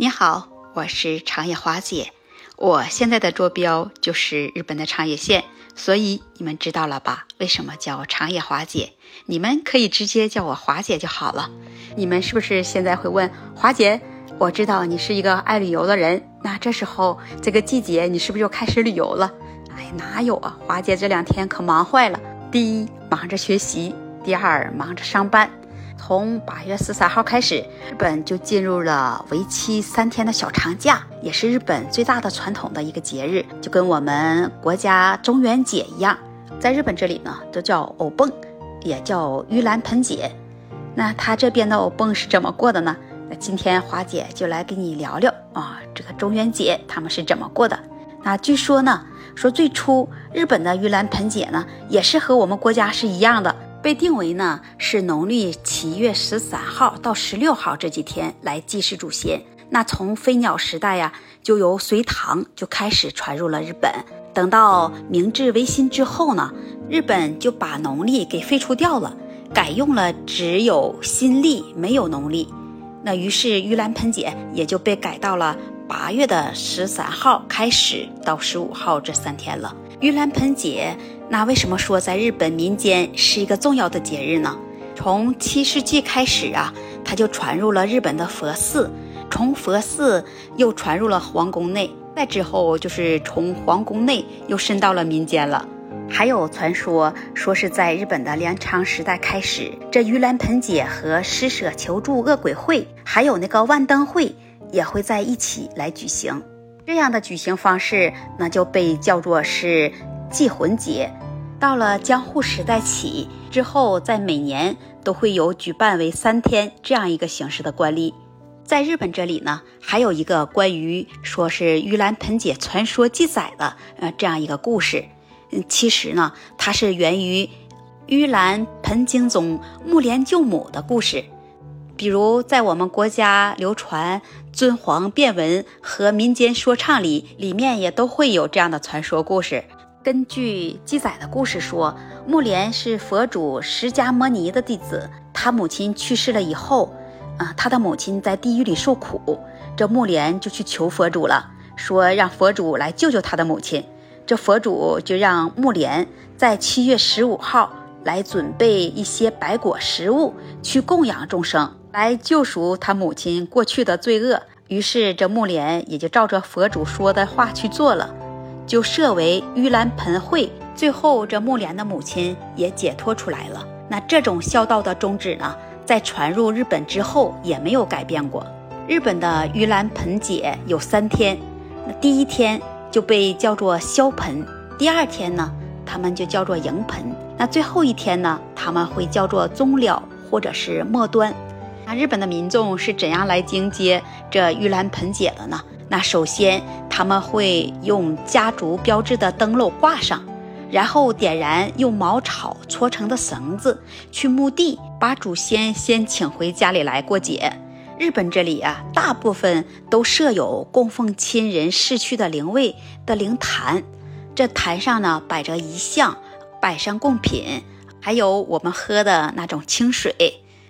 你好，我是长野华姐。我现在的坐标就是日本的长野县，所以你们知道了吧？为什么叫长野华姐？你们可以直接叫我华姐就好了。你们是不是现在会问华姐？我知道你是一个爱旅游的人，那这时候这个季节你是不是又开始旅游了？哎，哪有啊？华姐这两天可忙坏了。第一，忙着学习；第二，忙着上班。从八月十三号开始，日本就进入了为期三天的小长假，也是日本最大的传统的一个节日，就跟我们国家中元节一样，在日本这里呢，都叫欧蹦，也叫盂兰盆节。那他这边的欧蹦是怎么过的呢？那今天华姐就来给你聊聊啊，这个中元节他们是怎么过的。那据说呢，说最初日本的盂兰盆节呢，也是和我们国家是一样的。被定为呢是农历七月十三号到十六号这几天来祭祀祖先。那从飞鸟时代呀，就由隋唐就开始传入了日本。等到明治维新之后呢，日本就把农历给废除掉了，改用了只有新历没有农历。那于是盂兰盆节也就被改到了八月的十三号开始到十五号这三天了。盂兰盆节。那为什么说在日本民间是一个重要的节日呢？从七世纪开始啊，它就传入了日本的佛寺，从佛寺又传入了皇宫内，再之后就是从皇宫内又伸到了民间了。还有传说说是在日本的镰仓时代开始，这盂兰盆节和施舍求助恶鬼会，还有那个万灯会也会在一起来举行。这样的举行方式，那就被叫做是。祭魂节，到了江户时代起之后，在每年都会有举办为三天这样一个形式的惯例。在日本这里呢，还有一个关于说是盂兰盆节传说记载的呃这样一个故事。嗯，其实呢，它是源于盂兰盆经中木莲救母的故事。比如在我们国家流传尊皇变文和民间说唱里，里面也都会有这样的传说故事。根据记载的故事说，木莲是佛祖释迦摩尼的弟子。他母亲去世了以后，啊，他的母亲在地狱里受苦，这木莲就去求佛祖了，说让佛祖来救救他的母亲。这佛祖就让木莲在七月十五号来准备一些白果食物，去供养众生，来救赎他母亲过去的罪恶。于是这木莲也就照着佛祖说的话去做了。就设为盂兰盆会，最后这木莲的母亲也解脱出来了。那这种孝道的宗旨呢，在传入日本之后也没有改变过。日本的盂兰盆节有三天，那第一天就被叫做消盆，第二天呢，他们就叫做迎盆，那最后一天呢，他们会叫做终了或者是末端。那日本的民众是怎样来迎接这盂兰盆节的呢？那首先，他们会用家族标志的灯笼挂上，然后点燃用茅草搓成的绳子，去墓地把祖先先请回家里来过节。日本这里啊，大部分都设有供奉亲人逝去的灵位的灵坛，这坛上呢摆着遗像，摆上贡品，还有我们喝的那种清水，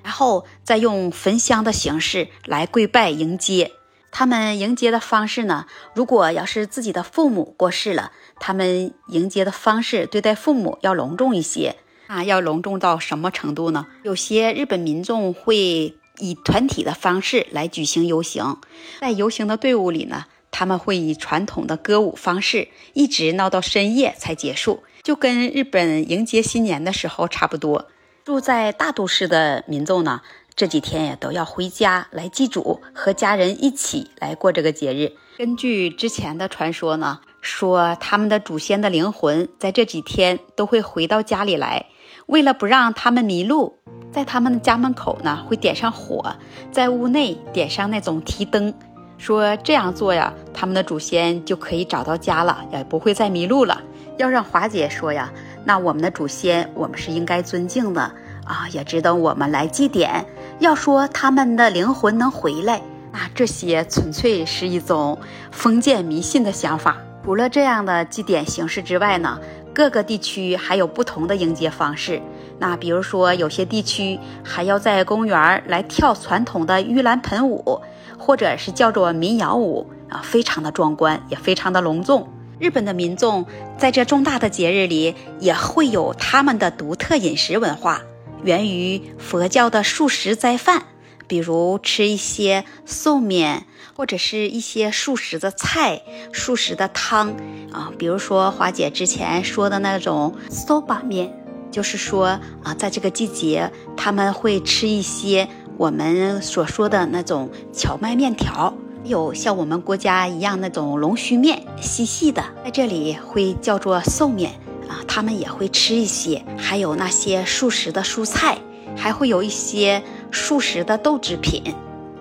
然后再用焚香的形式来跪拜迎接。他们迎接的方式呢？如果要是自己的父母过世了，他们迎接的方式对待父母要隆重一些啊！要隆重到什么程度呢？有些日本民众会以团体的方式来举行游行，在游行的队伍里呢，他们会以传统的歌舞方式，一直闹到深夜才结束，就跟日本迎接新年的时候差不多。住在大都市的民众呢？这几天也都要回家来祭祖，和家人一起来过这个节日。根据之前的传说呢，说他们的祖先的灵魂在这几天都会回到家里来，为了不让他们迷路，在他们的家门口呢会点上火，在屋内点上那种提灯，说这样做呀，他们的祖先就可以找到家了，也不会再迷路了。要让华姐说呀，那我们的祖先我们是应该尊敬的啊，也值得我们来祭奠。要说他们的灵魂能回来，那这些纯粹是一种封建迷信的想法。除了这样的祭典形式之外呢，各个地区还有不同的迎接方式。那比如说，有些地区还要在公园来跳传统的玉兰盆舞，或者是叫做民谣舞啊，非常的壮观，也非常的隆重。日本的民众在这重大的节日里，也会有他们的独特饮食文化，源于佛教的素食斋饭，比如吃一些素面，或者是一些素食的菜、素食的汤啊，比如说华姐之前说的那种 soba 面，就是说啊，在这个季节他们会吃一些我们所说的那种荞麦面条。有像我们国家一样那种龙须面，细细的，在这里会叫做寿面啊，他们也会吃一些，还有那些素食的蔬菜，还会有一些素食的豆制品。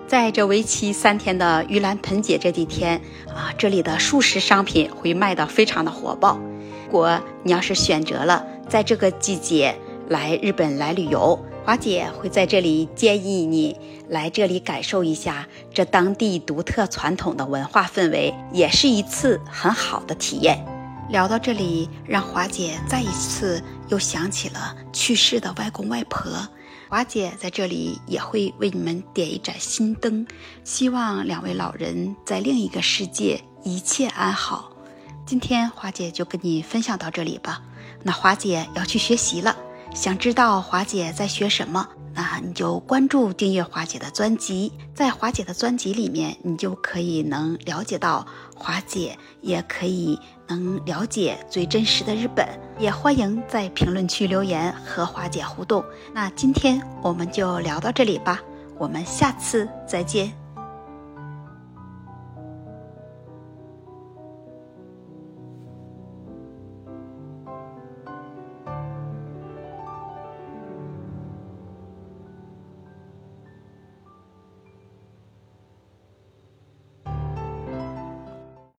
在这为期三天的盂兰盆节这几天啊，这里的素食商品会卖得非常的火爆。如果你要是选择了在这个季节来日本来旅游，华姐会在这里建议你来这里感受一下这当地独特传统的文化氛围，也是一次很好的体验。聊到这里，让华姐再一次又想起了去世的外公外婆。华姐在这里也会为你们点一盏心灯，希望两位老人在另一个世界一切安好。今天华姐就跟你分享到这里吧。那华姐要去学习了。想知道华姐在学什么？那你就关注订阅华姐的专辑，在华姐的专辑里面，你就可以能了解到华姐，也可以能了解最真实的日本。也欢迎在评论区留言和华姐互动。那今天我们就聊到这里吧，我们下次再见。